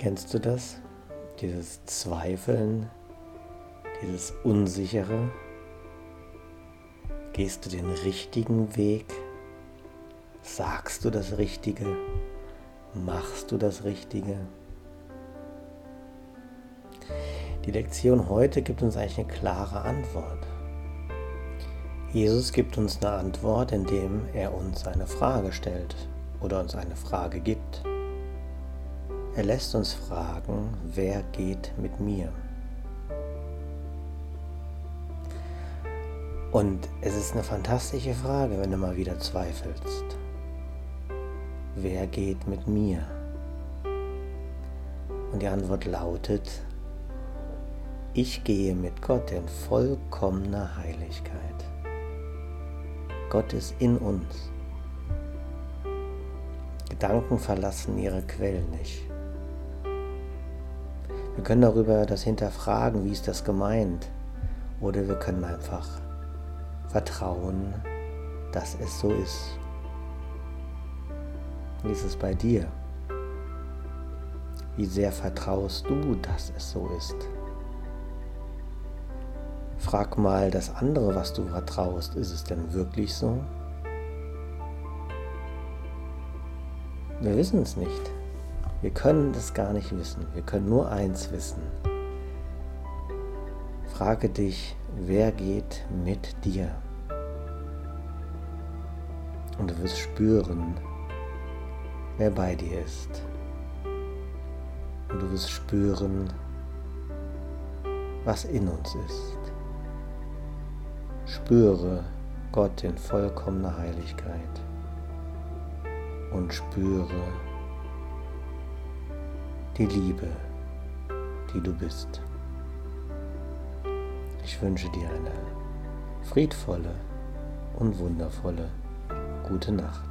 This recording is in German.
Kennst du das? Dieses Zweifeln, dieses Unsichere? Gehst du den richtigen Weg? Sagst du das Richtige? Machst du das Richtige? Die Lektion heute gibt uns eigentlich eine klare Antwort. Jesus gibt uns eine Antwort, indem er uns eine Frage stellt oder uns eine Frage gibt. Er lässt uns fragen, wer geht mit mir? Und es ist eine fantastische Frage, wenn du mal wieder zweifelst. Wer geht mit mir? Und die Antwort lautet, ich gehe mit Gott in vollkommener Heiligkeit. Gott ist in uns. Gedanken verlassen ihre Quellen nicht. Wir können darüber das hinterfragen, wie ist das gemeint, oder wir können einfach vertrauen, dass es so ist. Wie ist es bei dir? Wie sehr vertraust du, dass es so ist? Frag mal das andere, was du vertraust. Ist es denn wirklich so? Wir wissen es nicht. Wir können das gar nicht wissen. Wir können nur eins wissen. Frage dich, wer geht mit dir? Und du wirst spüren, wer bei dir ist. Und du wirst spüren, was in uns ist. Spüre Gott in vollkommener Heiligkeit und spüre die Liebe, die du bist. Ich wünsche dir eine friedvolle und wundervolle gute Nacht.